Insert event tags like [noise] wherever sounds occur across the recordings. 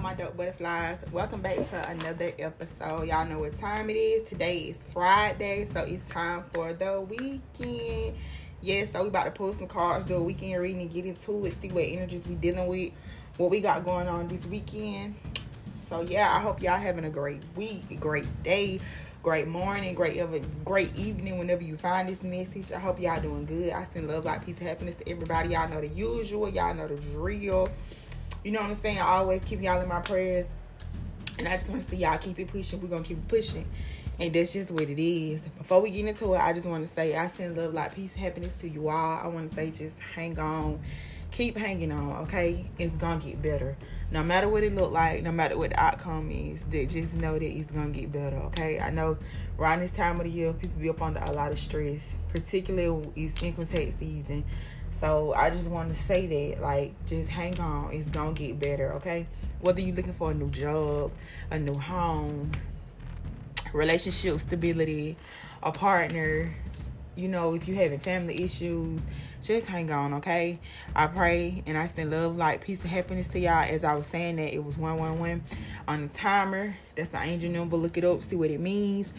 my dope butterflies. Welcome back to another episode. Y'all know what time it is. Today is friday so it's time for the weekend. Yes so we about to pull some cards do a weekend reading and get into it see what energies we dealing with what we got going on this weekend. So yeah i hope y'all having a great week great day great morning great ever great evening whenever you find this message. I hope y'all doing good. I send love light peace happiness to everybody. Y'all know the usual. Y'all know the drill you know what I'm saying? I always keep y'all in my prayers. And I just want to see y'all keep it pushing. We're going to keep pushing. And that's just what it is. Before we get into it, I just want to say I send love, like peace, happiness to you all. I want to say just hang on. Keep hanging on, okay? It's going to get better. No matter what it look like, no matter what the outcome is, just know that it's going to get better, okay? I know around this time of the year, people be up under a lot of stress, particularly it's income tax season. So I just want to say that, like, just hang on. It's gonna get better, okay? Whether you're looking for a new job, a new home, relationship stability, a partner, you know, if you're having family issues, just hang on, okay? I pray and I send love, light, peace, and happiness to y'all. As I was saying that it was one one one on the timer. That's the angel number. Look it up, see what it means.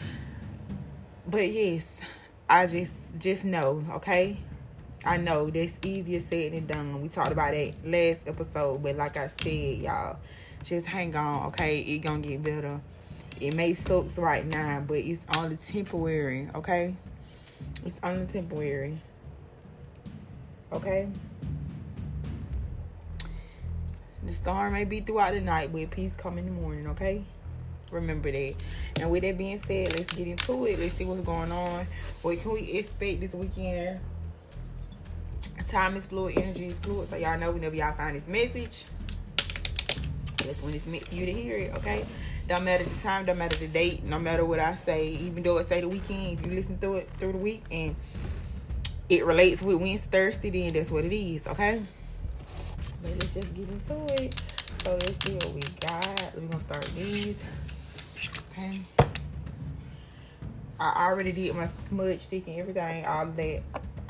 But yes, I just just know, okay? I know that's easier said than done. We talked about that last episode, but like I said, y'all, just hang on, okay? It gonna get better. It may sucks right now, but it's only temporary, okay? It's only temporary. Okay? The storm may be throughout the night, but peace come in the morning, okay? Remember that. And with that being said, let's get into it. Let's see what's going on. What can we expect this weekend? Time is fluid, energy is fluid. So y'all know whenever y'all find this message, that's when it's meant for you to hear it, okay? Don't matter the time, don't matter the date, no matter what I say, even though it say the weekend, if you listen through it through the week and it relates with Wednesday, Thursday, then that's what it is, okay? But let's just get into it. So let's see what we got. We're gonna start these. Okay. I already did my smudge stick and everything, all that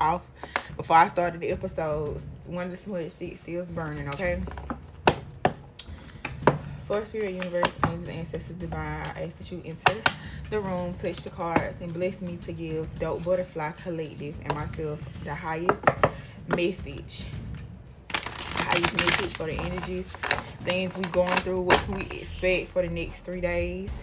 off before I started the episode. One of the smudge sticks still burning, okay? Source Spirit Universe, Angels, Ancestors, Divine, I ask that you enter the room, touch the cards, and bless me to give Dope Butterfly Collective and myself the highest message. The highest message for the energies, things we going through, what can we expect for the next three days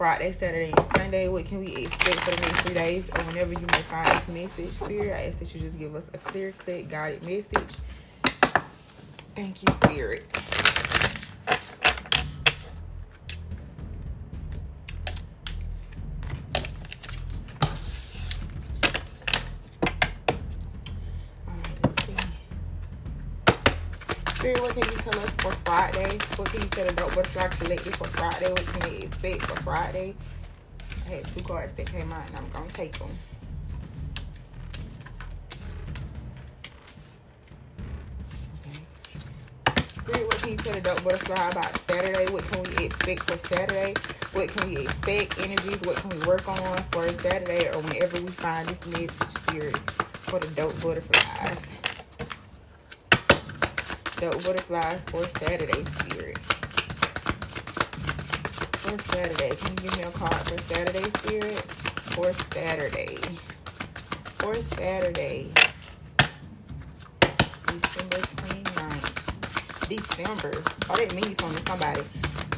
Friday, Saturday, and Sunday. What can we expect for the next three days or whenever you may find this message, Spirit? I ask that you just give us a clear, cut, guided message. Thank you, Spirit. Can you tell us for Friday? What can you tell the Dope Butterfly Collective for Friday? What can we expect for Friday? I had two cards that came out and I'm going to take them. Spirit, what can you tell the Dope Butterfly about Saturday? What can we expect for Saturday? What can we expect? Energies, what can we work on for Saturday or whenever we find this message, Spirit, for the Dope Butterflies? Dope Butterflies for Saturday, Spirit. For Saturday. Can you give me a card for Saturday, Spirit? For Saturday. For Saturday. December 29th. December. Oh, that means something to somebody.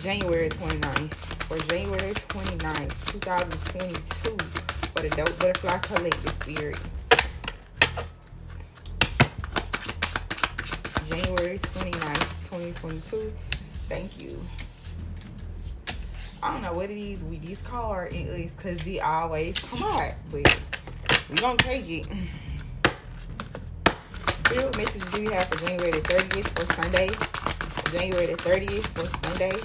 January 29th. For January 29th, 2022. For the Dope Butterfly Collective Spirit. January 29th, 2022. Thank you. I don't know what it is with this card it is because they always come out, but we gonna take it. What message do you have for January the 30th for Sunday? January the 30th for Sunday.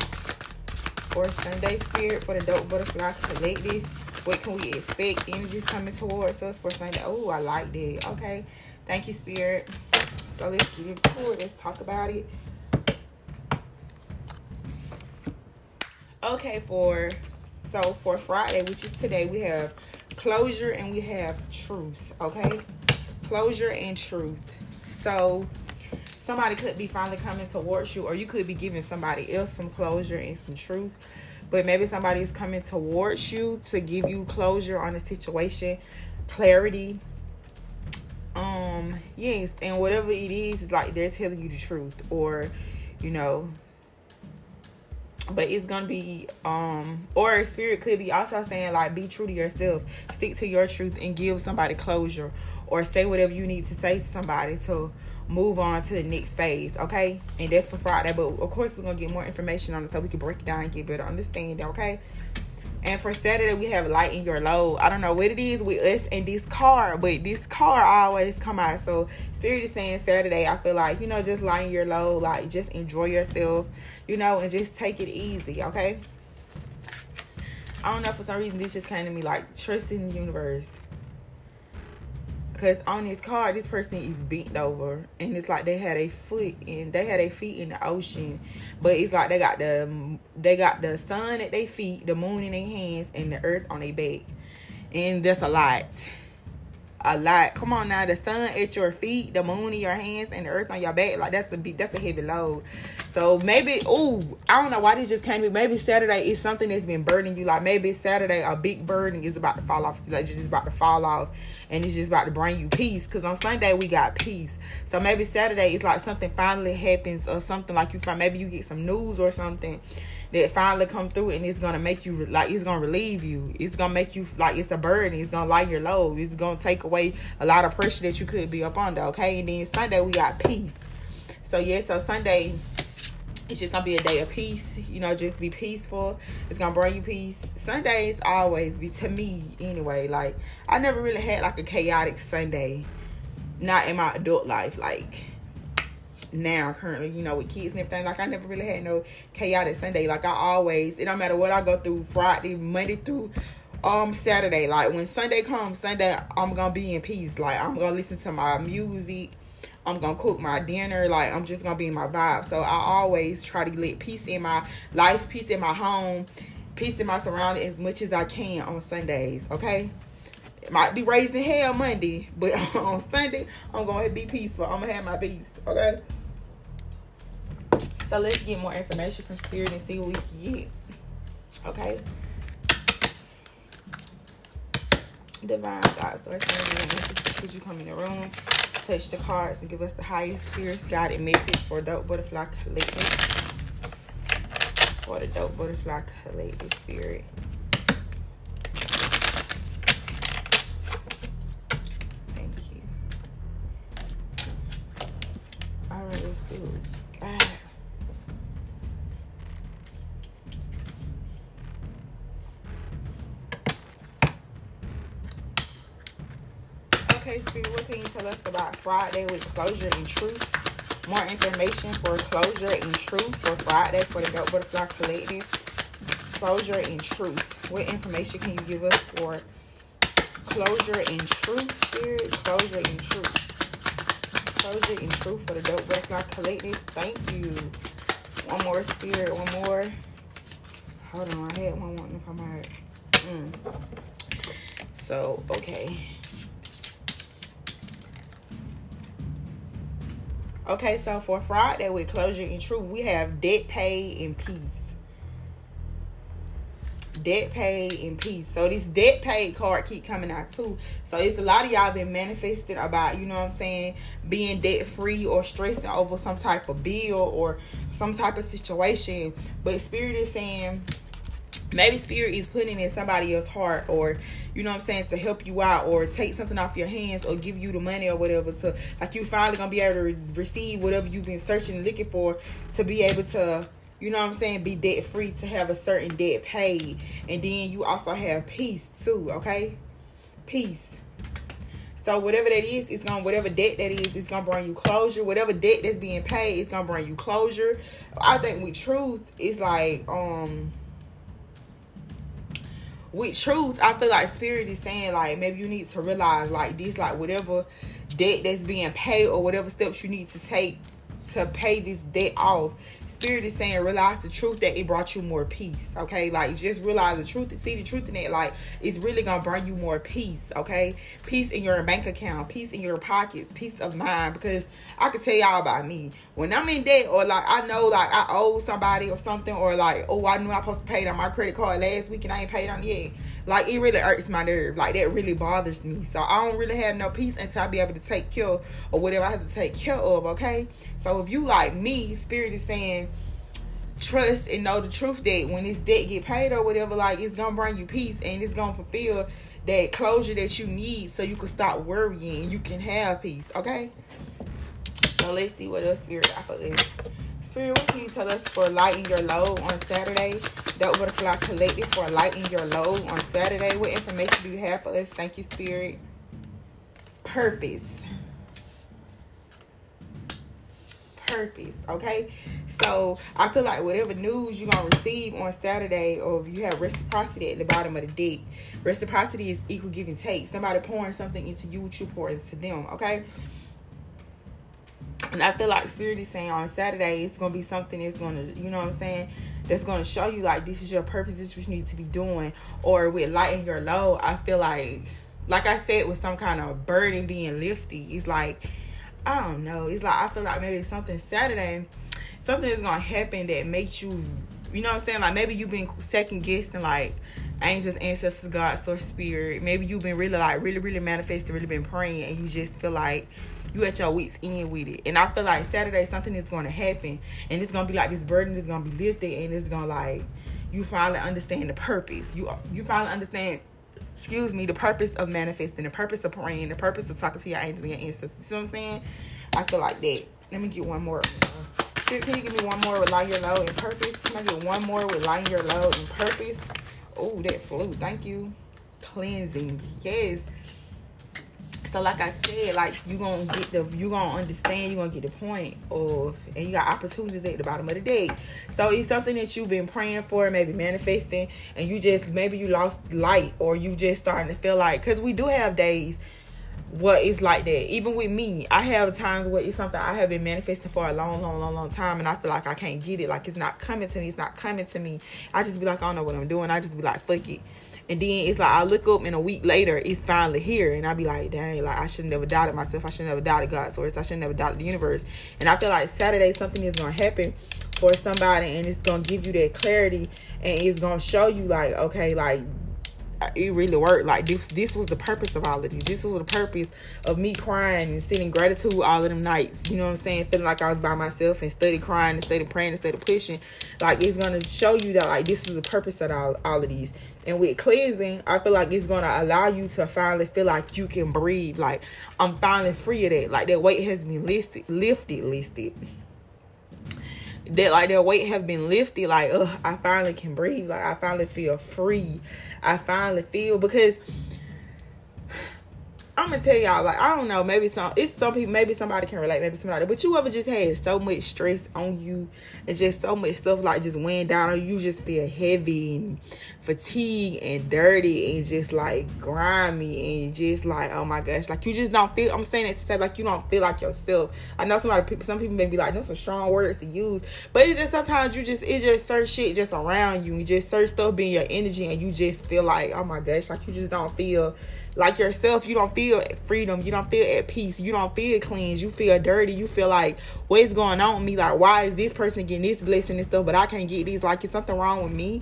For Sunday Spirit for the Dope Butterfly Collective. What can we expect? Energies coming towards us for Sunday. Oh, I like that. Okay. Thank you, Spirit. So let's get into it. Let's talk about it. Okay, for so for Friday, which is today, we have closure and we have truth. Okay, closure and truth. So somebody could be finally coming towards you, or you could be giving somebody else some closure and some truth. But maybe somebody is coming towards you to give you closure on a situation, clarity. Um, yes, and whatever it is, like they're telling you the truth, or you know, but it's gonna be um or spirit could be also saying like be true to yourself. Stick to your truth and give somebody closure or say whatever you need to say to somebody to move on to the next phase okay? And that's for friday but of course we're gonna get more information on it so we can break it down and get better understanding okay and for Saturday, we have lighten your load. I don't know what it is with us and this car, but this car always come out. So Spirit is saying Saturday, I feel like, you know, just lighten your load, like just enjoy yourself, you know, and just take it easy, okay? I don't know, for some reason, this just came to me like trust in the universe. Cause on this car, this person is bent over, and it's like they had a foot in, they had a feet in the ocean, but it's like they got the they got the sun at their feet, the moon in their hands, and the earth on their back, and that's a lot a lot. Come on now, the sun at your feet, the moon in your hands, and the earth on your back. Like that's the that's a heavy load. So maybe, ooh, I don't know why this just came to me. Maybe Saturday is something that's been burdening you. Like maybe Saturday a big burden is about to fall off. Like just about to fall off, and it's just about to bring you peace. Cause on Sunday we got peace. So maybe Saturday is like something finally happens or something like you find. Maybe you get some news or something that finally come through and it's gonna make you like it's gonna relieve you. It's gonna make you like it's a burden. It's gonna lighten your load. It's gonna take away a lot of pressure that you could be up under. Okay, and then Sunday we got peace. So yeah, so Sunday it's just gonna be a day of peace. You know, just be peaceful. It's gonna bring you peace. Sundays always be to me anyway. Like I never really had like a chaotic Sunday. Not in my adult life. Like now currently, you know, with kids and everything. Like I never really had no chaotic Sunday. Like I always, it don't matter what I go through Friday, Monday through um Saturday. Like when Sunday comes, Sunday I'm gonna be in peace. Like I'm gonna listen to my music. I'm gonna cook my dinner. Like I'm just gonna be in my vibe. So I always try to let peace in my life, peace in my home, peace in my surroundings as much as I can on Sundays. Okay. It might be raising hell Monday, but [laughs] on Sunday I'm gonna be peaceful. I'm gonna have my peace. Okay. So let's get more information from Spirit and see what we can get. Okay. Divine God source, could you come in the room, touch the cards, and give us the highest, clearest guided message for Dope Butterfly Collective? For the Dope Butterfly Collective Spirit. Thank you. All right, let's do it. Okay, Spirit, what can you tell us about Friday with closure and truth? More information for closure and truth for Friday for the Dope Butterfly Collective. Closure and truth. What information can you give us for closure and truth, Spirit? Closure and truth. Closure and truth for the Dope Butterfly Collective. Thank you. One more, Spirit. One more. Hold on. I had one wanting to come out. Mm. So, okay. Okay, so for Friday with closure and truth, we have debt paid in peace. Debt paid in peace. So this debt paid card keep coming out too. So it's a lot of y'all been manifesting about, you know what I'm saying, being debt free or stressing over some type of bill or some type of situation. But spirit is saying maybe spirit is putting in somebody else's heart or you know what i'm saying to help you out or take something off your hands or give you the money or whatever so like you finally gonna be able to re- receive whatever you've been searching and looking for to be able to you know what i'm saying be debt free to have a certain debt paid and then you also have peace too okay peace so whatever that is, it's gonna whatever debt that is, it's gonna bring you closure. Whatever debt that's being paid, it's gonna bring you closure. I think with truth, it's like um with truth, I feel like spirit is saying like maybe you need to realize like this, like whatever debt that's being paid or whatever steps you need to take to pay this debt off. Spirit is saying realize the truth that it brought you more peace. Okay, like just realize the truth. See the truth in it. Like it's really gonna bring you more peace. Okay, peace in your bank account, peace in your pockets, peace of mind. Because I can tell y'all about me when I'm in debt or like I know like I owe somebody or something or like oh I knew I was supposed to pay on my credit card last week and I ain't paid on yet. Like it really hurts my nerve. Like that really bothers me. So I don't really have no peace until I be able to take care of or whatever I have to take care of. Okay. So if you like me, spirit is saying trust and know the truth that when this debt get paid or whatever, like it's gonna bring you peace and it's gonna fulfill that closure that you need so you can stop worrying you can have peace. Okay. So let's see what else spirit offer us. Spirit, what can you tell us for lighting your load on Saturday? That butterfly collective for lighting your load on Saturday. What information do you have for us? Thank you, Spirit. Purpose. Purpose. Okay. So I feel like whatever news you're gonna receive on Saturday, or if you have reciprocity at the bottom of the deck, reciprocity is equal give and take. Somebody pouring something into you, you pour into them. Okay. And I feel like Spirit is saying on Saturday it's gonna be something that's gonna, you know what I'm saying, that's gonna show you like this is your purpose, this is what you need to be doing. Or with lighting your load, I feel like, like I said, with some kind of burden being lifted, it's like, I don't know. It's like I feel like maybe something Saturday, something is gonna happen that makes you, you know what I'm saying? Like maybe you've been second guessing like angels, ancestors, God, source, spirit. Maybe you've been really like really, really manifesting, really been praying, and you just feel like you at your week's end with it. And I feel like Saturday something is gonna happen and it's gonna be like this burden is gonna be lifted and it's gonna like you finally understand the purpose. You you finally understand excuse me, the purpose of manifesting, the purpose of praying, the purpose of talking to your angels and your ancestors. You know what I'm saying? I feel like that. Let me get one more. Can you give me one more with light your load and purpose? Can I get one more with light your load and purpose? Oh, that flew. Thank you. Cleansing. Yes. So like I said, like you gonna get the you gonna understand, you gonna get the point of and you got opportunities at the bottom of the day. So it's something that you've been praying for, maybe manifesting, and you just maybe you lost light or you just starting to feel like because we do have days what it's like that. Even with me, I have times where it's something I have been manifesting for a long, long, long, long time, and I feel like I can't get it. Like it's not coming to me. It's not coming to me. I just be like, I don't know what I'm doing. I just be like, fuck it. And then it's like I look up and a week later it's finally here and I be like, dang, like I shouldn't never doubted myself. I shouldn't never doubted God's source. I shouldn't never doubted the universe. And I feel like Saturday something is gonna happen for somebody and it's gonna give you that clarity and it's gonna show you like, okay, like it really worked. Like this, this was the purpose of all of this. This was the purpose of me crying and sending gratitude all of them nights. You know what I'm saying? Feeling like I was by myself and steady crying and steady praying and steady pushing. Like it's gonna show you that like this is the purpose of all all of these. And with cleansing, I feel like it's gonna allow you to finally feel like you can breathe. Like I'm finally free of that. Like that weight has been lifted, lifted, lifted that like that weight have been lifted like ugh, i finally can breathe like i finally feel free I finally feel because I'm gonna tell y'all, like, I don't know, maybe some it's some people, maybe somebody can relate, maybe somebody, but you ever just had so much stress on you and just so much stuff like just weighing down on you, just feel heavy and fatigued and dirty and just like grimy and just like, oh my gosh, like you just don't feel I'm saying it to say like you don't feel like yourself. I know somebody people some people may be like, those some strong words to use, but it's just sometimes you just it's just certain shit just around you and just certain stuff being your energy and you just feel like, oh my gosh, like you just don't feel like yourself. You don't feel freedom. You don't feel at peace. You don't feel clean. You feel dirty. You feel like what's going on with me? Like why is this person getting this blessing and stuff, but I can't get these? Like is something wrong with me?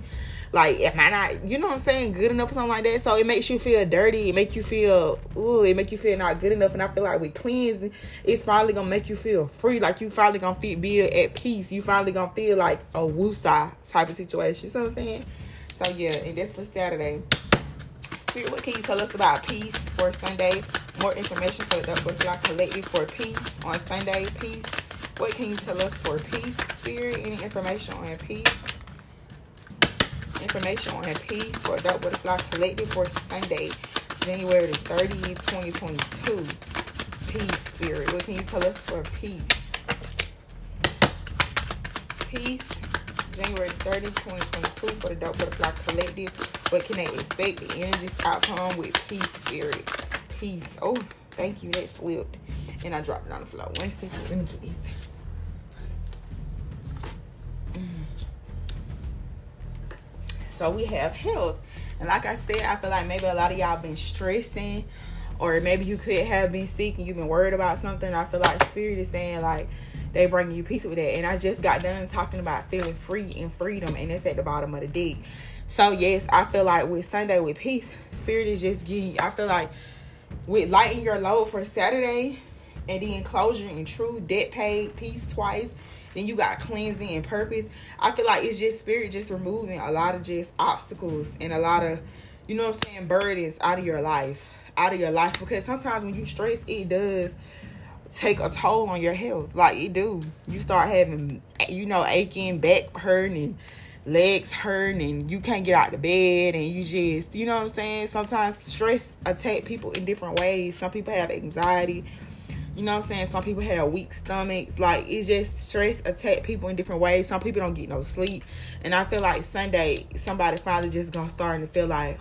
Like am I not? You know what I'm saying? Good enough or something like that. So it makes you feel dirty. It make you feel ooh. It make you feel not good enough. And I feel like with cleansing, it's finally gonna make you feel free. Like you finally gonna feel be at peace. You finally gonna feel like a woosah type of situation. You know what I'm saying? So yeah, and that's for Saturday. Spirit, what can you tell us about peace for Sunday? More information for the Butterfly Collective for peace on Sunday. Peace. What can you tell us for peace, Spirit? Any information on peace? Information on peace for Adult Butterfly Collective for Sunday, January 30, 2022. Peace, Spirit. What can you tell us for peace? Peace. January 30th, 2022 for the Dope Butterfly Collective. But can they expect the energy out home with peace, spirit? Peace. Oh, thank you. That flipped. And I dropped it on the floor. One second. Let me get this. Mm-hmm. So we have health. And like I said, I feel like maybe a lot of y'all been stressing or maybe you could have been sick and you've been worried about something. I feel like spirit is saying like they bringing you peace with that. And I just got done talking about feeling free and freedom, and it's at the bottom of the deck. So yes, I feel like with Sunday with peace, spirit is just giving. I feel like with lighting your load for Saturday, and then closure and true debt paid, peace twice. Then you got cleansing and purpose. I feel like it's just spirit just removing a lot of just obstacles and a lot of, you know what I'm saying, burdens out of your life. Out of your life. Because sometimes when you stress, it does take a toll on your health. Like it do. You start having you know, aching, back hurting legs hurting and you can't get out of bed and you just you know what I'm saying? Sometimes stress attack people in different ways. Some people have anxiety. You know what I'm saying? Some people have weak stomachs. Like it's just stress attack people in different ways. Some people don't get no sleep. And I feel like Sunday somebody finally just gonna start to feel like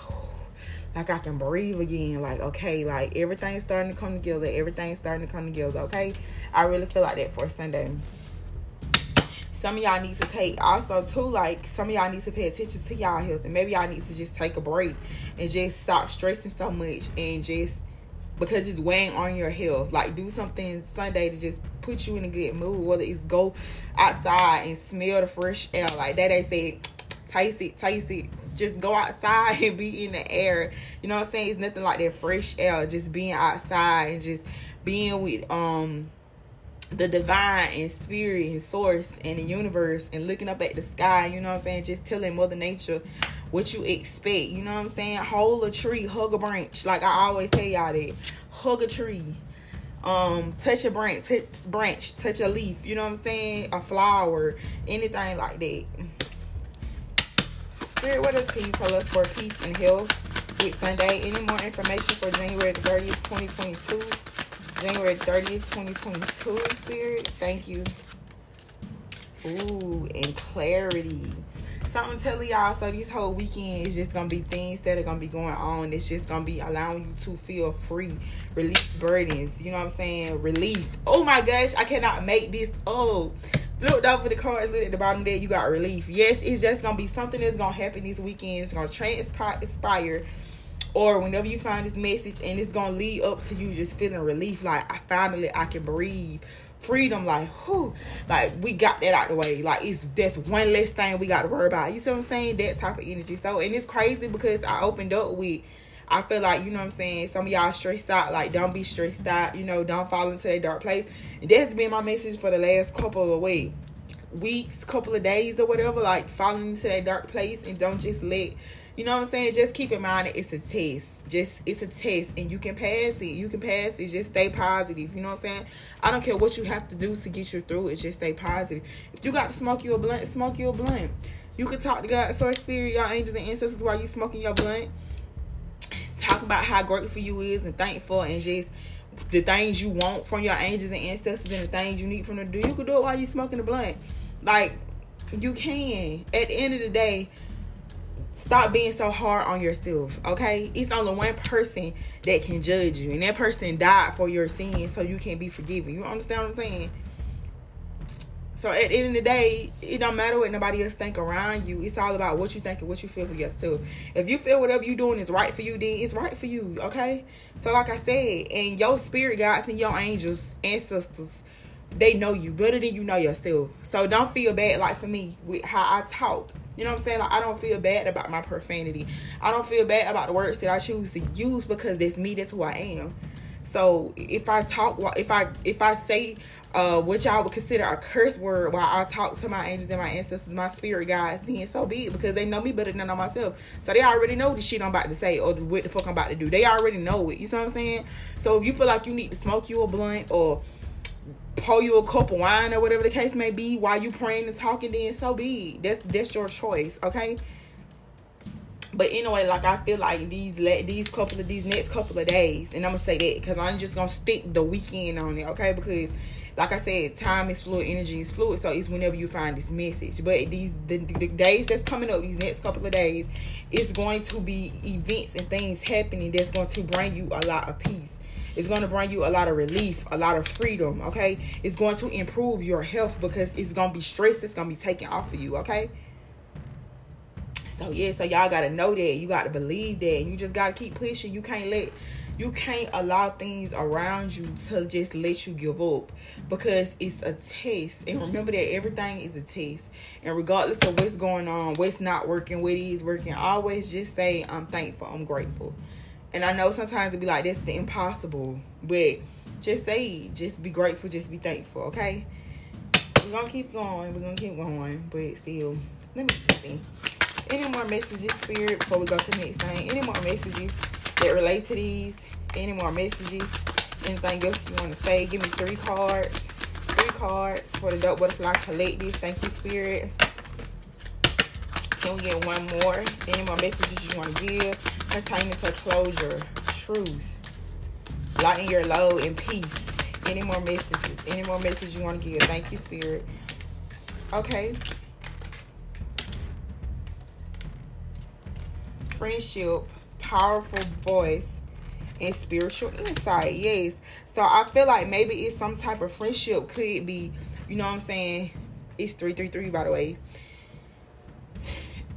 like I can breathe again. Like, okay, like everything's starting to come together. Everything's starting to come together, okay? I really feel like that for Sunday. Some of y'all need to take also too, like some of y'all need to pay attention to y'all health. And maybe y'all need to just take a break and just stop stressing so much and just because it's weighing on your health. Like do something Sunday to just put you in a good mood. Whether it's go outside and smell the fresh air. Like that they say taste it, taste it. Just go outside [laughs] and be in the air. You know what I'm saying? It's nothing like that fresh air. Just being outside and just being with um the divine and spirit and source and the universe and looking up at the sky, you know what I'm saying? Just telling Mother Nature what you expect, you know what I'm saying? Hold a tree, hug a branch. Like I always tell y'all that. Hug a tree. Um, touch a branch, touch branch, touch a leaf, you know what I'm saying? A flower, anything like that. Spirit, what does peace tell us for peace and health with Sunday? Any more information for January 30th, 2022? January 30th, 2022, Spirit. Thank you. Ooh, and clarity. Something telling y'all, so this whole weekend is just gonna be things that are gonna be going on. It's just gonna be allowing you to feel free, release burdens. You know what I'm saying? Relief. Oh my gosh, I cannot make this Oh, Looked over the cards, look at the bottom there, you got relief. Yes, it's just gonna be something that's gonna happen this weekend. It's gonna transpire or whenever you find this message and it's gonna lead up to you just feeling relief like i finally i can breathe. Freedom like whew like we got that out the way. Like it's that's one less thing we got to worry about. You see what i'm saying? That type of energy. So and it's crazy because i opened up with I feel like, you know what I'm saying, some of y'all stressed out, like don't be stressed out, you know, don't fall into that dark place. That's been my message for the last couple of weeks weeks, couple of days or whatever, like falling into that dark place and don't just let you know what I'm saying? Just keep in mind it's a test. Just it's a test and you can pass it. You can pass it. Just stay positive. You know what I'm saying? I don't care what you have to do to get you through it. Just stay positive. If you got to smoke you a blunt, smoke you a blunt. You can talk to God, source spirit, y'all angels and ancestors while you smoking your blunt. Talk about how grateful you is and thankful and just the things you want from your angels and ancestors and the things you need from the do. You can do it while you're smoking the blunt. Like you can. At the end of the day, Stop being so hard on yourself, okay? It's only one person that can judge you, and that person died for your sins, so you can be forgiven. You understand what I'm saying? So at the end of the day, it don't matter what nobody else think around you. It's all about what you think and what you feel for yourself. If you feel whatever you're doing is right for you, then it's right for you. Okay. So like I said, and your spirit guides and your angels, ancestors, they know you better than you know yourself. So don't feel bad like for me with how I talk. You know what I'm saying? Like I don't feel bad about my profanity. I don't feel bad about the words that I choose to use because that's me. That's who I am. So if I talk, if I if I say uh, what y'all would consider a curse word while I talk to my angels and my ancestors, my spirit guides, then so be it because they know me better than I know myself. So they already know the shit I'm about to say or what the fuck I'm about to do. They already know it. You see what I'm saying? So if you feel like you need to smoke you a blunt or pour you a cup of wine or whatever the case may be while you praying and talking, then so be. That's that's your choice, okay? But anyway, like I feel like these let these couple of these next couple of days, and I'm gonna say that because I'm just gonna stick the weekend on it, okay? Because like I said, time is fluid, energy is fluid, so it's whenever you find this message. But these the, the days that's coming up, these next couple of days, it's going to be events and things happening that's going to bring you a lot of peace it's going to bring you a lot of relief, a lot of freedom, okay? It's going to improve your health because it's going to be stress that's going to be taken off of you, okay? So yeah, so y'all gotta know that. You gotta believe that. And you just gotta keep pushing. You can't let you can't allow things around you to just let you give up because it's a test. And remember that everything is a test. And regardless of what's going on, what's not working, what is working, always just say, I'm thankful, I'm grateful. And I know sometimes it'll be like, that's the impossible. But just say, just be grateful, just be thankful, okay? We're gonna keep going, we're gonna keep going. But still, let me see. Any more messages, Spirit, before we go to the next thing? Any more messages that relate to these? Any more messages? Anything else you want to say? Give me three cards. Three cards for the Dope Butterfly Collective. Thank you, Spirit. Can we get one more? Any more messages you want to give? Pertaining to closure, truth, lighten your load, and peace. Any more messages? Any more messages you want to give? Thank you, Spirit. Okay. friendship, powerful voice, and spiritual insight. Yes. So I feel like maybe it's some type of friendship could be, you know what I'm saying? It's 333 by the way.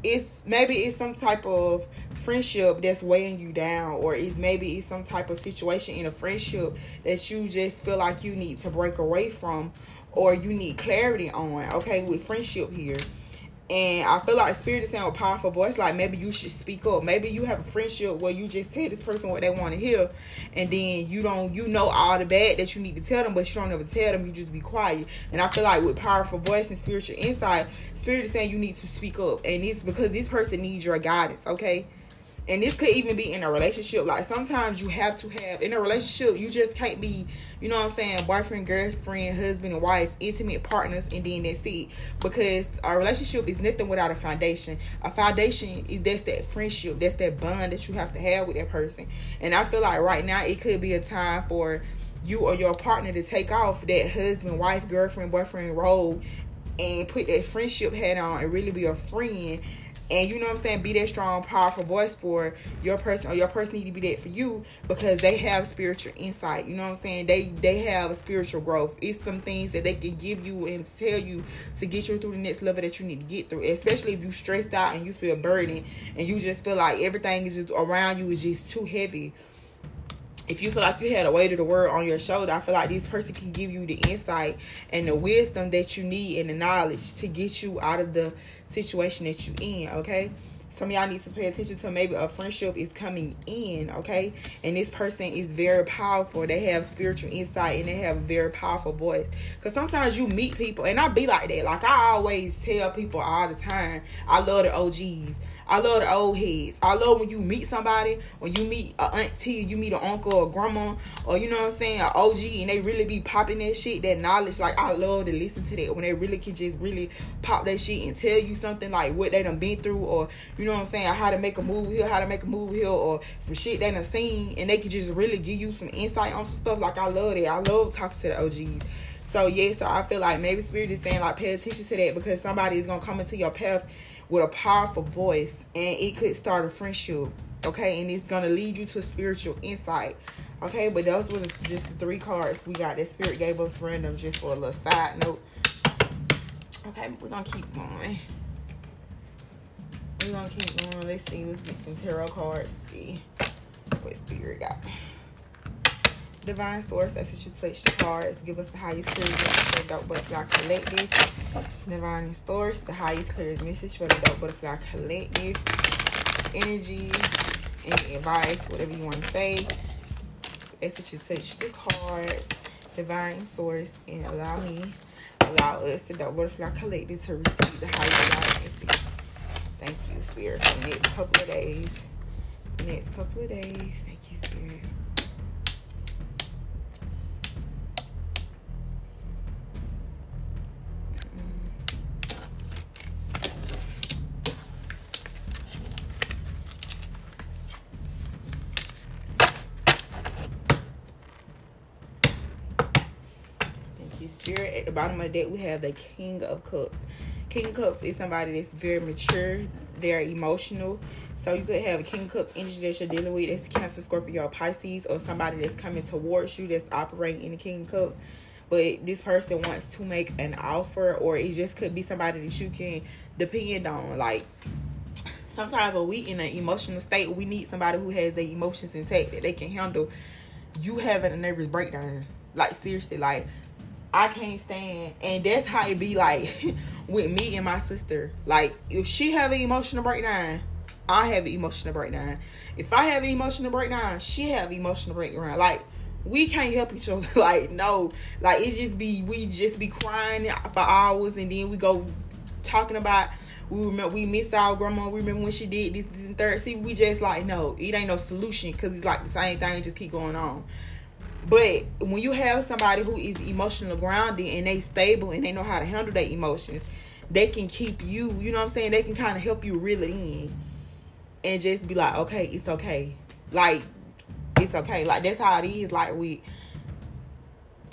It's maybe it's some type of friendship that's weighing you down or it's maybe it's some type of situation in a friendship that you just feel like you need to break away from or you need clarity on okay with friendship here and I feel like Spirit is saying with powerful voice, like maybe you should speak up. Maybe you have a friendship where you just tell this person what they want to hear, and then you don't, you know all the bad that you need to tell them, but you don't ever tell them. You just be quiet. And I feel like with powerful voice and spiritual insight, Spirit is saying you need to speak up, and it's because this person needs your guidance. Okay, and this could even be in a relationship. Like sometimes you have to have in a relationship you just can't be you know what i'm saying boyfriend girlfriend husband and wife intimate partners and then that's it. Because a relationship is nothing without a foundation. A foundation is that's that friendship that's that bond that you have to have with that person. And i feel like right now it could be a time for you or your partner to take off that husband wife girlfriend boyfriend role and put that friendship hat on and really be a friend and you know what I'm saying, be that strong, powerful voice for your person or your person need to be that for you because they have spiritual insight. You know what I'm saying? They they have a spiritual growth. It's some things that they can give you and tell you to get you through the next level that you need to get through. Especially if you stressed out and you feel burdened and you just feel like everything is just around you is just too heavy if you feel like you had a weight of the world on your shoulder, I feel like this person can give you the insight and the wisdom that you need and the knowledge to get you out of the situation that you in, okay? Some y'all need to pay attention to maybe a friendship is coming in, okay? And this person is very powerful. They have spiritual insight and they have a very powerful voice. Because sometimes you meet people, and I be like that. Like I always tell people all the time, I love the OGs. I love the old heads. I love when you meet somebody, when you meet a auntie, you meet an uncle or grandma, or you know what I'm saying, an OG, and they really be popping that shit, that knowledge. Like I love to listen to that when they really can just really pop that shit and tell you something like what they done been through, or you know what I'm saying, how to make a move here, how to make a move here, or some shit they done seen, and they can just really give you some insight on some stuff. Like I love that. I love talking to the OGs. So yeah, so I feel like maybe spirit is saying like pay attention to that because somebody is gonna come into your path with a powerful voice and it could start a friendship. Okay, and it's gonna lead you to spiritual insight. Okay, but those were just the three cards we got that spirit gave us random just for a little side note. Okay, we're gonna keep going. We're gonna keep going. Let's see, let's get some tarot cards. see what spirit got. Divine Source, what you touch the cards. Give us the highest clearance for the Dope Butterfly Collective. Divine Source, the highest clearance message for the Dope Butterfly Collective. Energies, any advice, whatever you want to say. What you touch the cards. Divine Source, and allow me, allow us, the Dope Butterfly Collective, to receive the highest message. Thank you, Spirit, for the next couple of days. The next couple of days. Thank you, spirit. At the bottom of the deck, we have the King of Cups. King of Cups is somebody that's very mature. They're emotional. So you could have a King of Cups energy that you're dealing with. That's Cancer, Scorpio, Pisces, or somebody that's coming towards you that's operating in the King of Cups. But this person wants to make an offer, or it just could be somebody that you can depend on. Like sometimes when we in an emotional state, we need somebody who has their emotions intact that they can handle you having a nervous breakdown. Like seriously, like I can't stand, and that's how it be like [laughs] with me and my sister. Like if she have an emotional breakdown, I have an emotional breakdown. If I have an emotional breakdown, she have emotional breakdown. Like we can't help each other. [laughs] like no, like it just be we just be crying for hours, and then we go talking about we remember we miss our grandma. We remember when she did this, this and third. See, we just like no, it ain't no solution because it's like the same thing just keep going on. But when you have somebody who is emotional grounded and they stable and they know how to handle their emotions, they can keep you. You know what I'm saying? They can kind of help you reel it in and just be like, okay, it's okay. Like it's okay. Like that's how it is. Like we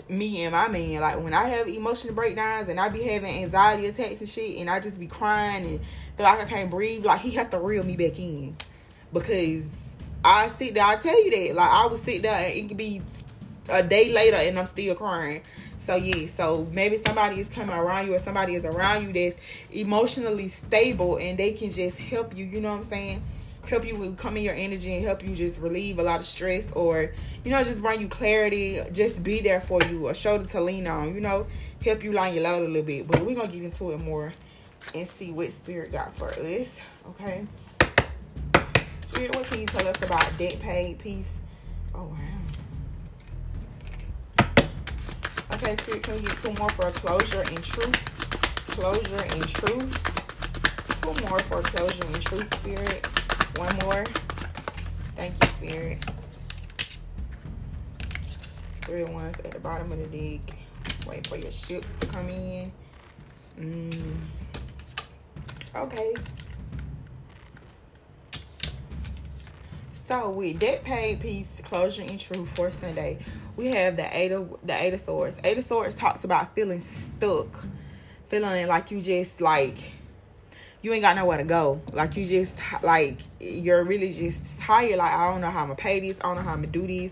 me and my man, like when I have emotional breakdowns and I be having anxiety attacks and shit, and I just be crying and feel like I can't breathe, like he have to reel me back in because I sit there. I tell you that, like I would sit there and it could be a day later and I'm still crying. So yeah, so maybe somebody is coming around you or somebody is around you that's emotionally stable and they can just help you. You know what I'm saying? help you with come in your energy and help you just relieve a lot of stress or you know just bring you clarity just be there for you a shoulder to lean on you know help you line your load a little bit but we're gonna get into it more and see what spirit got for us okay spirit what can you tell us about debt paid peace oh wow okay spirit can we get two more for closure and truth closure and truth two more for closure and truth spirit one more. Thank you, Spirit. Three ones at the bottom of the deck. Wait for your ship to come in. Mm. Okay. So with debt paid peace, closure and truth for Sunday, we have the eight of the eight of swords. Eight of swords talks about feeling stuck, feeling like you just like you ain't got nowhere to go. Like you just like you're really just tired. Like I don't know how I'm gonna pay this. I don't know how I'm gonna do this.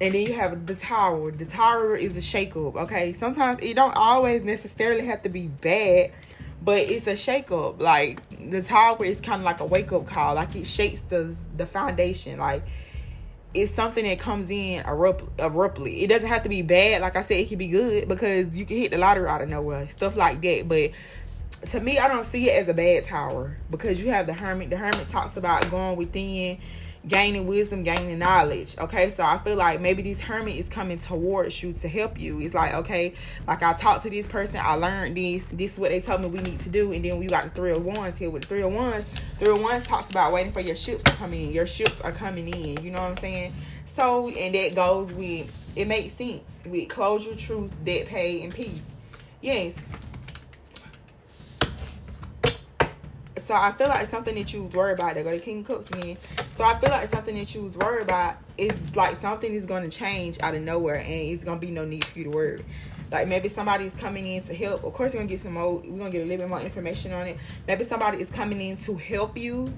And then you have the tower. The tower is a shake up. Okay, sometimes it don't always necessarily have to be bad, but it's a shake up. Like the tower is kind of like a wake up call. Like it shakes the the foundation. Like it's something that comes in abruptly. It doesn't have to be bad. Like I said, it can be good because you can hit the lottery out of nowhere, stuff like that. But to me, I don't see it as a bad tower because you have the hermit. The hermit talks about going within, gaining wisdom, gaining knowledge. Okay, so I feel like maybe this hermit is coming towards you to help you. It's like, okay, like I talked to this person, I learned this, this is what they told me we need to do, and then we got the three of wands here with the three of wands. Three of wands talks about waiting for your ships to come in. Your ships are coming in. You know what I'm saying? So, and that goes with it makes sense with closure, truth, debt pay, and peace. Yes, So I feel like something that you was worried about. They go to King Cups again. So I feel like something that you was worried about is like something is going to change out of nowhere, and it's gonna be no need for you to worry. Like maybe somebody is coming in to help. Of course, we're gonna get some more. We're gonna get a little bit more information on it. Maybe somebody is coming in to help you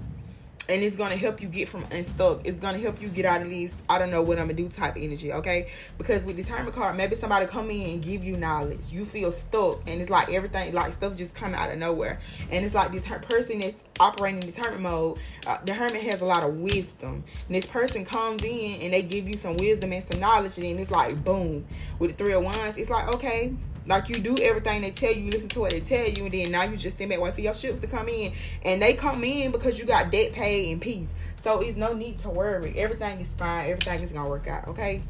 and it's gonna help you get from unstuck. It's gonna help you get out of these I don't know what I'm gonna do type energy, okay? Because with this hermit card, maybe somebody come in and give you knowledge. You feel stuck, and it's like everything, like stuff just coming out of nowhere. And it's like this person that's operating in this hermit mode. Uh, the hermit has a lot of wisdom, and this person comes in and they give you some wisdom and some knowledge, and then it's like boom. With the three of wands, it's like okay, like you do everything they tell you, listen to what they tell you, and then now you just sit back wait for your ships to come in, and they come in because you got debt paid in peace. So it's no need to worry. Everything is fine. Everything is gonna work out. Okay,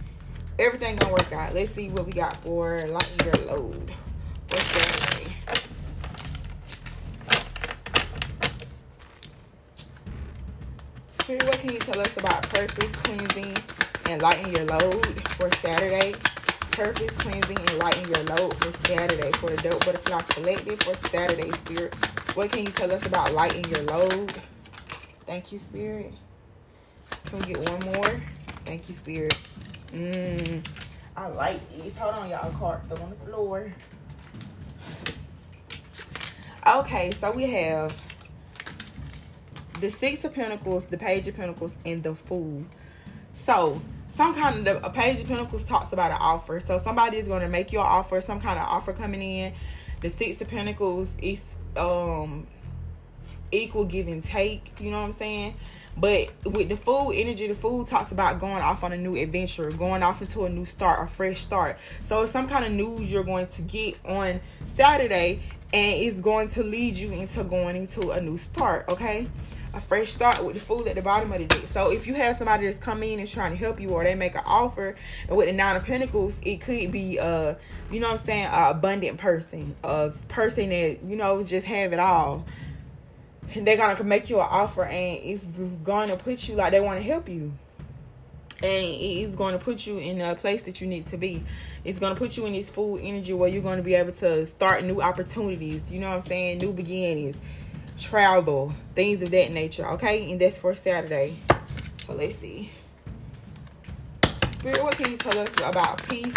everything gonna work out. Let's see what we got for lighten your load. What's that? What can you tell us about purpose, cleansing, and lighten your load for Saturday? Purpose, cleansing, and lighten your load for Saturday. For the Dope Butterfly Collective for Saturday, Spirit. What can you tell us about lighting your load? Thank you, Spirit. Can we get one more? Thank you, Spirit. Mmm. I like these. Hold on, y'all. Card on the floor. Okay, so we have the Six of Pentacles, the Page of Pentacles, and the Fool. So some kind of a page of pentacles talks about an offer so somebody is going to make you an offer some kind of offer coming in the six of pentacles is um equal give and take. You know what I'm saying? But with the fool energy, the fool talks about going off on a new adventure, going off into a new start, a fresh start. So it's some kind of news you're going to get on Saturday, and it's going to lead you into going into a new start. Okay, a fresh start with the fool at the bottom of the deck. So if you have somebody that's coming in and trying to help you, or they make an offer, and with the nine of pentacles, it could be a, you know what I'm saying, a abundant person, a person that you know just have it all. They're gonna make you an offer and it's gonna put you like they want to help you. And it's going to put you in a place that you need to be. It's going to put you in this full energy where you're going to be able to start new opportunities you know what i'm saying new beginnings travel things of that nature okay and that's for saturday so let's see spirit what can you tell us about peace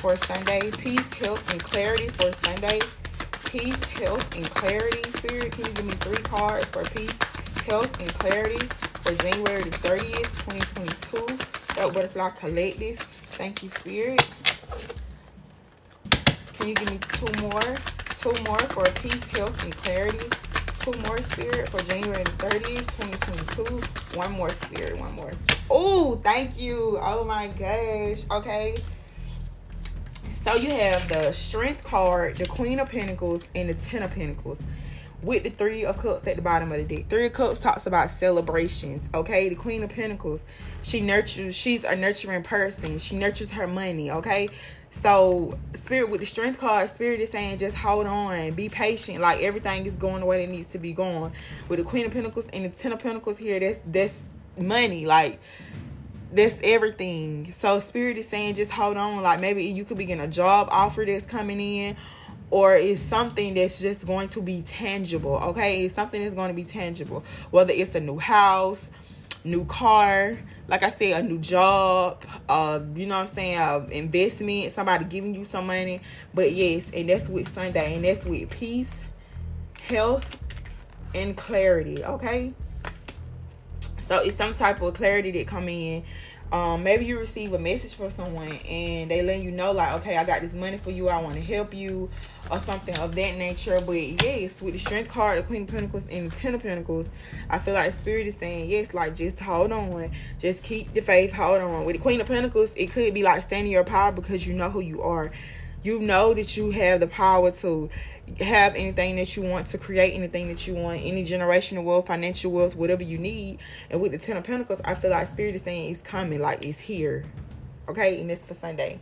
for sunday peace health and clarity for sunday peace, health, and clarity. Spirit, can you give me three cards for peace, health, and clarity for January the 30th, 2022? That Butterfly Collective. Thank you, Spirit. Can you give me two more? Two more for peace, health, and clarity. Two more, Spirit, for January the 30th, 2022. One more, Spirit. One more. Oh, thank you. Oh, my gosh. Okay. So you have the Strength card, the Queen of Pentacles, and the Ten of Pentacles with the three of cups at the bottom of the deck. Three of cups talks about celebrations. Okay, the Queen of Pentacles, she nurtures. She's a nurturing person. She nurtures her money. Okay, so spirit with the Strength card, spirit is saying just hold on, be patient. Like everything is going the way it needs to be going. With the Queen of Pentacles and the Ten of Pentacles here, that's that's money. Like that's everything. So spirit is saying just hold on. Like maybe you could be getting a job offer that's coming in or it's something that's just going to be tangible. Okay, it's something that's going to be tangible. Whether it's a new house, new car, like I said, a new job, uh, you know what I'm saying, uh, investment, somebody giving you some money. But yes, and that's with Sunday, and that's with peace, health, and clarity. Okay. So it's some type of clarity that come in. Um, maybe you receive a message from someone and they let you know like, okay, I got this money for you. I want to help you or something of that nature. But yes, with the Strength card, the Queen of Pentacles, and the Ten of Pentacles, I feel like Spirit is saying yes, like just hold on, just keep the faith, hold on. With the Queen of Pentacles, it could be like standing your power because you know who you are. You know that you have the power to have anything that you want to create anything that you want any generational wealth financial wealth whatever you need. And with the ten of pentacles i feel like spirit is saying it's coming like it's here. Okay? And it's for sunday.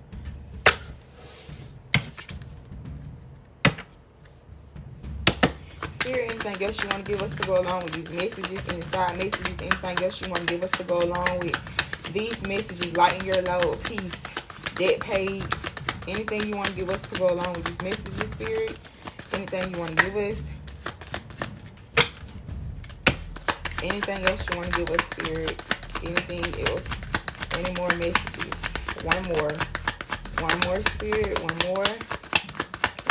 Spirit anything else you want to give us to go along with these messages inside messages anything else you want to give us to go along with these messages lighten your load peace debt paid anything you want to give us to go along with these messages spirit anything you want to give us. Anything else you want to give us, Spirit. Anything else. Any more messages. One more. One more, Spirit. One more.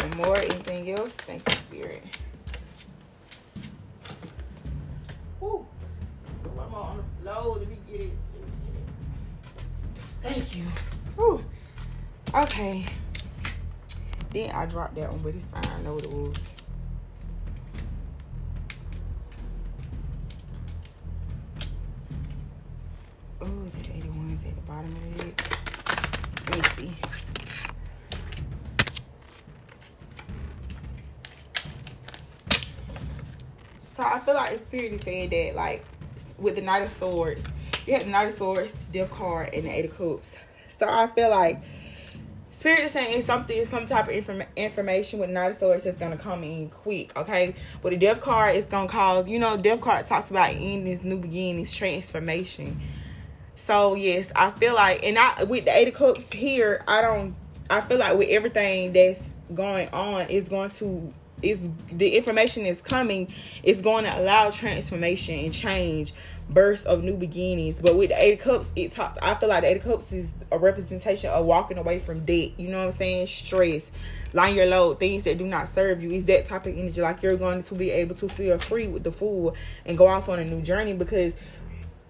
One more. Anything else? Thank you, Spirit. Woo. One more on the floor. Let me get it. Thank you. Woo. Okay. Then I dropped that one, but it's fine. I know what it was. Oh, the 81's at the bottom of it. Let me see. So I feel like the spirit is saying that, like, with the Knight of Swords, you have the Knight of Swords, Death card, and the Eight of Cups. So I feel like Spirit is saying something, some type of inform- information with Knight of Swords that's gonna come in quick. Okay, with the Death card, it's gonna cause you know Death card talks about endings, new beginnings, transformation. So yes, I feel like, and I with the Eight of Cups here, I don't. I feel like with everything that's going on, is going to is the information is coming. It's going to allow transformation and change burst of new beginnings. But with the Eight of Cups, it talks. I feel like the Eight of Cups is a representation of walking away from debt. You know what I'm saying? Stress, line your load, things that do not serve you. Is that type of energy. Like you're going to be able to feel free with the fool and go off on a new journey because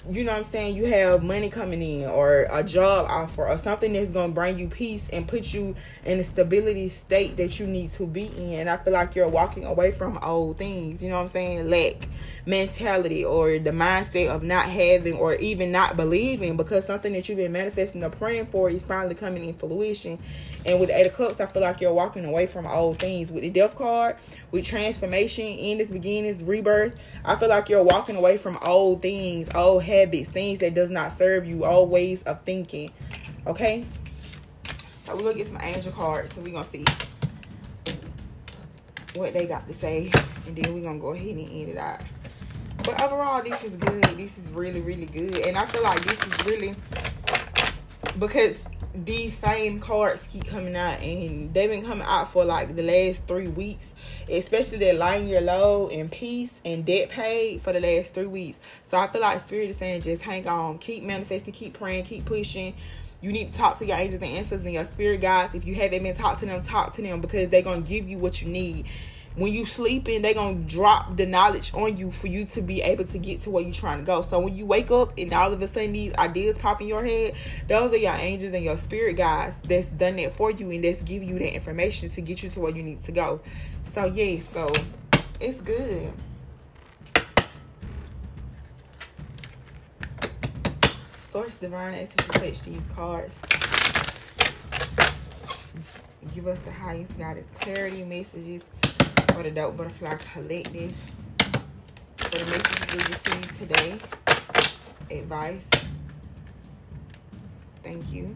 you know what I'm saying, you have money coming in or a job offer or something that's going to bring you peace and put you in the stability state that you need to be in. And I feel like you're walking away from old things, you know what I'm saying? Lack mentality or the mindset of not having or even not believing because something that you've been manifesting or praying for is finally coming in fruition. And with the Eight of Cups, I feel like you're walking away from old things. With the Death card, with transformation, in this beginnings, rebirth, I feel like you're walking away from old things, old things that does not serve you, old ways of thinking. Okay? So we're gonna get some angel cards so we're gonna see what they got to say. And then we're gonna go ahead and end it out. But overall, this is good. This is really, really good. And I feel like this is really because these same cards keep coming out and they've been coming out for like the last three weeks especially that lighten your low and peace and debt paid for the last three weeks. So i feel like spirit is saying just hang on keep manifesting keep praying keep pushing. You need to talk to your angels and ancestors and your spirit guides. If you haven't been talking to them talk to them because they're gonna give you what you need when you sleeping, they gonna drop the knowledge on you for you to be able to get to where you're trying to go. So when you wake up and all of a sudden these ideas pop in your head, those are your angels and your spirit guides that's done that for you and that's giving you that information to get you to where you need to go. So yeah, so it's good. Source divine you touch these cards. Give us the highest guidance, clarity, messages for the Dope Butterfly Collective. For the messages we received today. Advice. Thank you.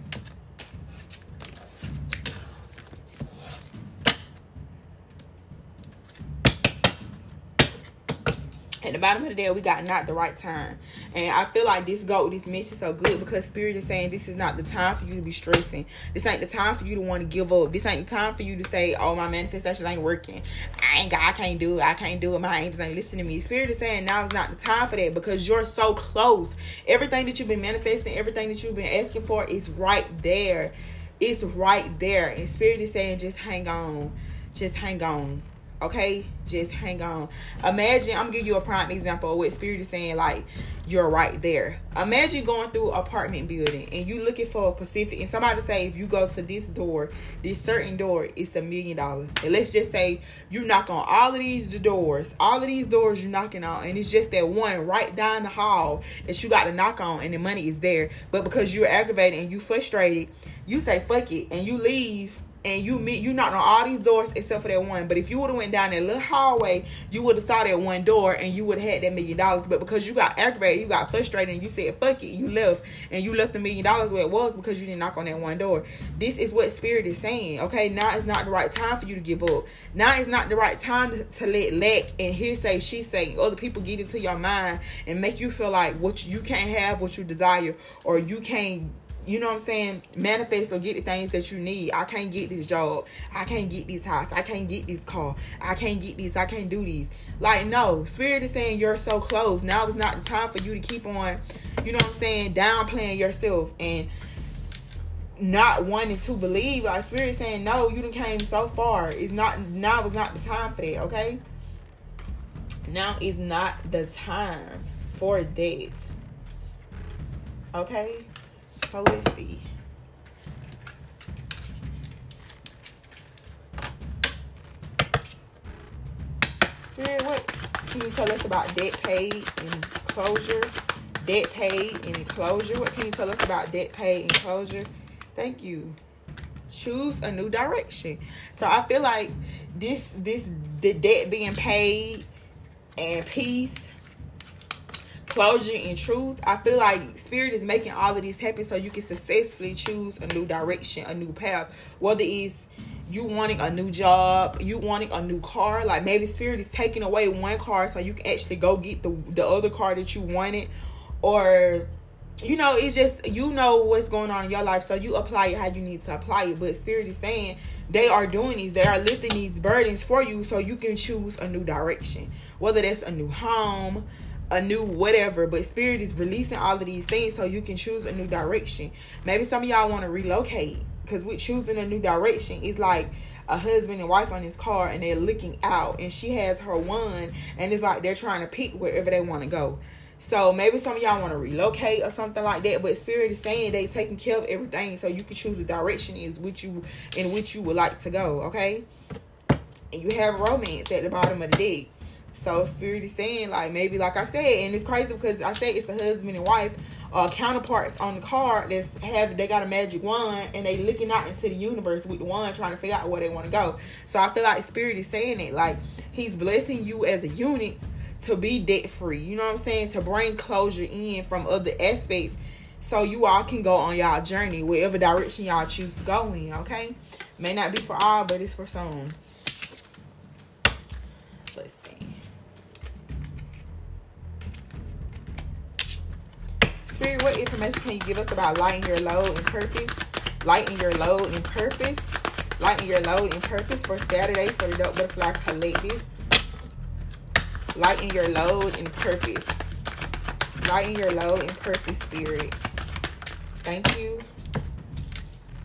At the bottom of the day, we got not the right time. And I feel like this go this mission so good because Spirit is saying this is not the time for you to be stressing. This ain't the time for you to want to give up. This ain't the time for you to say, oh, my manifestations ain't working. I ain't got, I can't do it. I can't do it. My angels ain't listening to me. Spirit is saying now is not the time for that because you're so close. Everything that you've been manifesting, everything that you've been asking for is right there. It's right there. And Spirit is saying just hang on. Just hang on okay? Just hang on. Imagine i'm gonna give you a prime example what spirit is saying like you're right there. Imagine going through apartment building and you looking for a pacific and somebody say if you go to this door this certain door it's a million dollars. And let's just say you knock on all of these doors all of these doors you're knocking on and it's just that one right down the hall that you got to knock on and the money is there. But because you're aggravated and you frustrated you say fuck it and you leave and you meet you knocked on all these doors except for that one. But if you would have went down that little hallway, you would have saw that one door and you would have had that million dollars. But because you got aggravated, you got frustrated, and you said fuck it, you left and you left the million dollars where it was because you didn't knock on that one door. This is what spirit is saying. Okay, now is not the right time for you to give up. Now is not the right time to, to let lack and hearsay, she say, other people get into your mind and make you feel like what you can't have, what you desire, or you can't you know what I'm saying, manifest or get the things that you need. I can't get this job. I can't get this house. I can't get this car. I can't get this. I can't do these. Like, no, Spirit is saying you're so close. Now is not the time for you to keep on, you know what I'm saying, downplaying yourself and not wanting to believe. Like, Spirit is saying, no, you done came so far. It's not, now is not the time for that, okay? Now is not the time for that. Okay? So let's what can you tell us about debt paid and closure? Debt paid and closure. What can you tell us about debt paid and closure? Thank you. Choose a new direction. So I feel like this this the debt being paid and peace closure and truth, I feel like spirit is making all of this happen so you can successfully choose a new direction, a new path. Whether it's you wanting a new job, you wanting a new car, like maybe spirit is taking away one car so you can actually go get the the other car that you wanted, or you know, it's just you know what's going on in your life, so you apply it how you need to apply it. But spirit is saying they are doing these, they are lifting these burdens for you so you can choose a new direction, whether that's a new home a new whatever but spirit is releasing all of these things so you can choose a new direction maybe some of y'all want to relocate because we're choosing a new direction it's like a husband and wife on his car and they're looking out and she has her one and it's like they're trying to pick wherever they want to go So maybe some of y'all want to relocate or something like that. But spirit is saying they taking care of everything, so you can choose the direction is which you in which you would like to go. Okay, and you have romance at the bottom of the deck. So spirit is saying like maybe like I said, and it's crazy because I say it's the husband and wife uh, counterparts on the card that's have they got a magic wand and they looking out into the universe with the wand trying to figure out where they want to go. So I feel like spirit is saying it like he's blessing you as a unit to be debt free. You know what I'm saying? To bring closure in from other aspects so you all can go on y'all journey, whatever direction y'all choose to go in, okay? May not be for all, but it's for some. Spirit, what information can you give us about lighting your load and purpose? Lighting your load and purpose. Lighting your load and purpose for Saturday for the Dope Butterfly Collective lighten your load and purpose. Lighten your load and purpose, spirit. Thank you.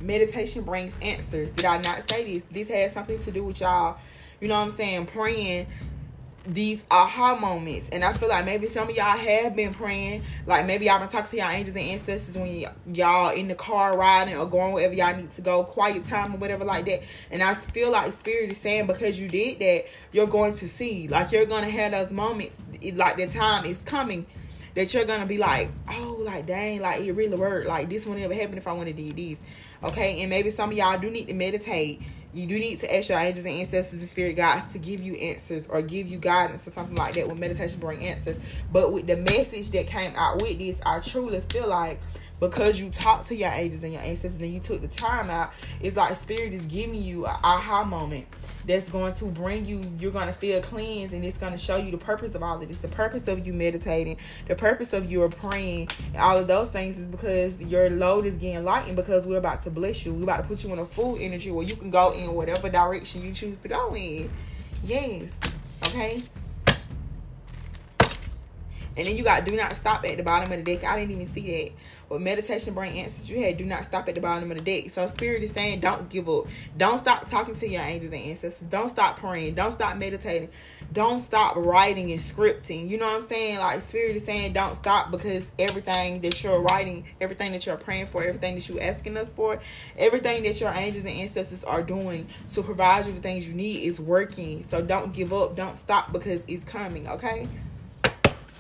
Meditation brings answers. Did I not say this? This has something to do with y'all. You know what I'm saying? Praying these aha moments. And I feel like maybe some of y'all have been praying. Like maybe y'all been talking to y'all angels and ancestors when y'all in the car riding or going wherever y'all need to go, quiet time or whatever like that. And I feel like Spirit is saying because you did that, you're going to see. Like you're to have those moments. Like the time is coming that you're gonna be like, oh, like dang, like it really worked. Like this would never happen if I wanted to do this. Okay, and maybe some of y'all do need to meditate you do need to ask your angels and ancestors and spirit guides to give you answers or give you guidance or something like that. When meditation, bring answers. But with the message that came out with this, I truly feel like because you talked to your angels and your ancestors and you took the time out, it's like spirit is giving you an aha moment that's going to bring you, you're going to feel cleansed and it's going to show you the purpose of all of this. The purpose of you meditating, the purpose of you praying, all of those things is because your load is getting lightened because we're about to bless you. We're about to put you in a full energy where you can go in whatever direction you choose to go in. Yes. Okay. And then you got do not stop at the bottom of the deck. I didn't even see that. But meditation brain answers you had. Do not stop at the bottom of the deck. So spirit is saying don't give up. Don't stop talking to your angels and ancestors. Don't stop praying. Don't stop meditating. Don't stop writing and scripting. You know what I'm saying? Like spirit is saying don't stop because everything that you're writing, everything that you're praying for, everything that you're asking us for, everything that your angels and ancestors are doing to provide you the things you need is working. So don't give up. Don't stop because it's coming. Okay.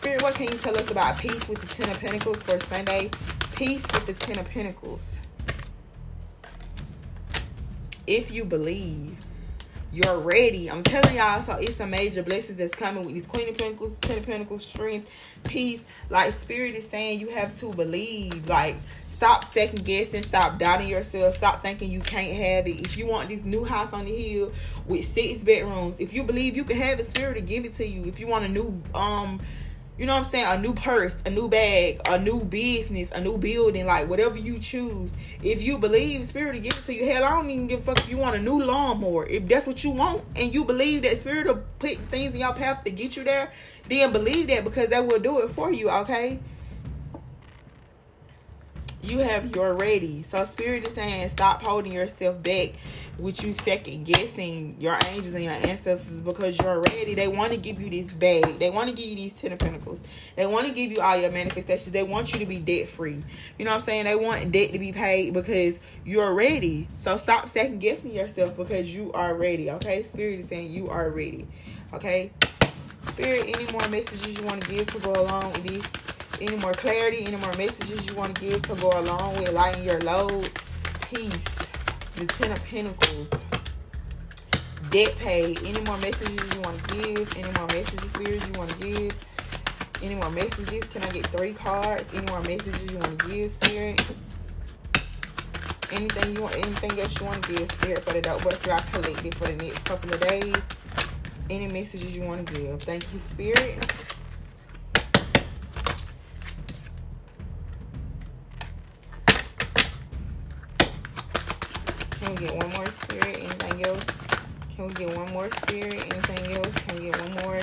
Spirit, what can you tell us about peace with the Ten of Pentacles for Sunday? Peace with the Ten of Pentacles. If you believe you're ready, I'm telling y'all, so it's some major blessings that's coming with these Queen of Pentacles, Ten of Pentacles, strength, peace. Like Spirit is saying, you have to believe. Like stop second guessing, stop doubting yourself, stop thinking you can't have it. If you want this new house on the hill with six bedrooms, if you believe you can have it, spirit to give it to you. If you want a new um you know what I'm saying? A new purse, a new bag, a new business, a new building, like whatever you choose. If you believe Spirit will give it to you, hell, I don't even give a fuck if you want a new lawnmower. If that's what you want and you believe that Spirit will put things in your path to get you there, then believe that because that will do it for you, okay? You have your ready. So Spirit is saying stop holding yourself back with you second guessing your angels and your ancestors because you're ready. They want to give you this bag. They want to give you these ten of pentacles. They want to give you all your manifestations. They want you to be debt free. You know what I'm saying? They want debt to be paid because you're ready. So stop second guessing yourself because you are ready. Okay? Spirit is saying you are ready. Okay? Spirit, any more messages you want to give to go along with this? Any more clarity? Any more messages you want to give to go along with lighting your load? Peace the Ten of Pentacles, debt paid. Any more messages you want to give? Any more messages, spirits you want to give? Any more messages? Can I get three cards? Any more messages you want to give, spirit? Anything you want? Anything else you want to give, spirit, for the dope butterfly collective for the next couple of days? Any messages you want to give? Thank you, spirit. Can we get one more spirit? Anything else? Can we get one more spirit? Anything else? Can we get one more?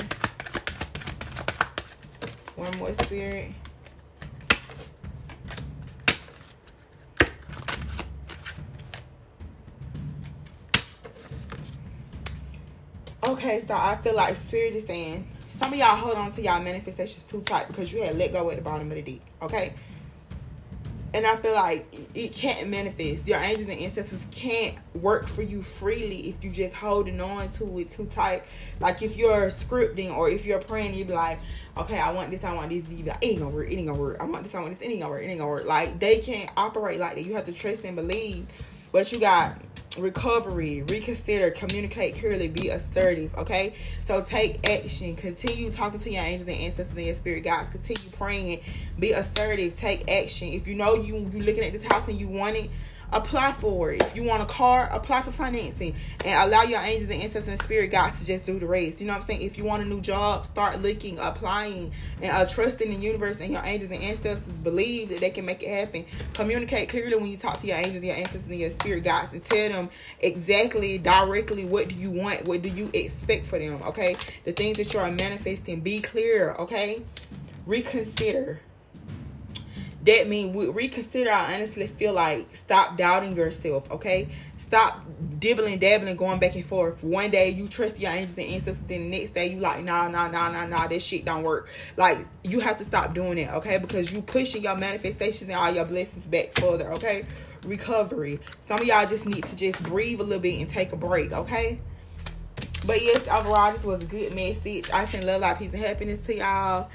One more spirit. Okay, so I feel like spirit is saying some of y'all hold on to y'all manifestations too tight because you had let go at the bottom of the deep. Okay. And I feel like it can't manifest. Your angels and ancestors can't work for you freely if you just holding on to it too tight. Like if you're scripting or if you're praying, you be like, okay, I want this, I want this. You be like, it ain't gonna work, it ain't gonna work. I want this, I want this, it ain't gonna work, it ain't gonna work. Like they can't operate like that. You have to trust and believe. But you got recovery, reconsider, communicate clearly, be assertive. Okay, so take action. Continue talking to your angels and ancestors and your spirit guides. Continue praying. Be assertive. Take action. If you know you you're looking at this house and you want it apply for it. If you want a car, apply for financing and allow your angels and ancestors and spirit guides to just do the rest. You know what I'm saying? If you want a new job, start looking, applying, and uh, trusting the universe and your angels and ancestors. Believe that they can make it happen. Communicate clearly when you talk to your angels, your ancestors, and your spirit guides, and tell them exactly, directly, what do you want, what do you expect for them. Okay, the things that you are manifesting. Be clear. Okay, reconsider that mean we reconsider i honestly feel like stop doubting yourself okay? Stop dibbling dabbling going back and forth. One day you trust your angels and ancestors then the next day you like nah nah nah nah nah this shit don't work. Like you have to stop doing it okay? Because you pushing your manifestations and all your blessings back further okay? Recovery. Some of y'all just need to just breathe a little bit and take a break okay? But yes overall this was a good message. I send love light peace and happiness to y'all.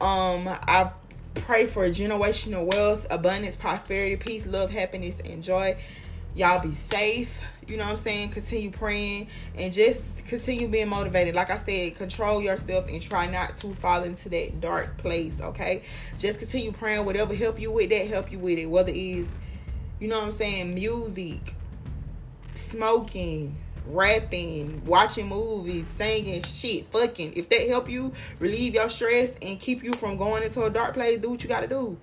Um i pray for generational wealth, abundance, prosperity, peace, love, happiness, and joy. Y'all be safe. You know what I'm saying? Continue praying and just continue being motivated. Like I said, control yourself and try not to fall into that dark place. Okay. Just continue praying. Whatever help you with that, help you with it. Whether it's, you know what I'm saying, music, smoking, rapping, watching movies, singing, shit, fucking. If that help you relieve your stress and keep you from going into a dark place, do what you gotta do.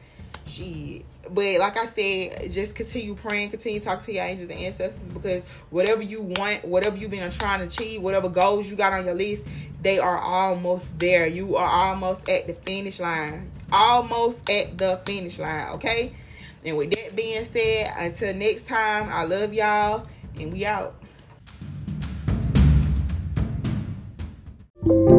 Shit. But like I said, just continue praying, continue talking to your angels and ancestors because whatever you want, whatever you've been trying to achieve, whatever goals you got on your list, they are almost there. You are almost at the finish line. Almost at the finish line, okay? And with that being said, until next time, I love y'all and we out. Thank you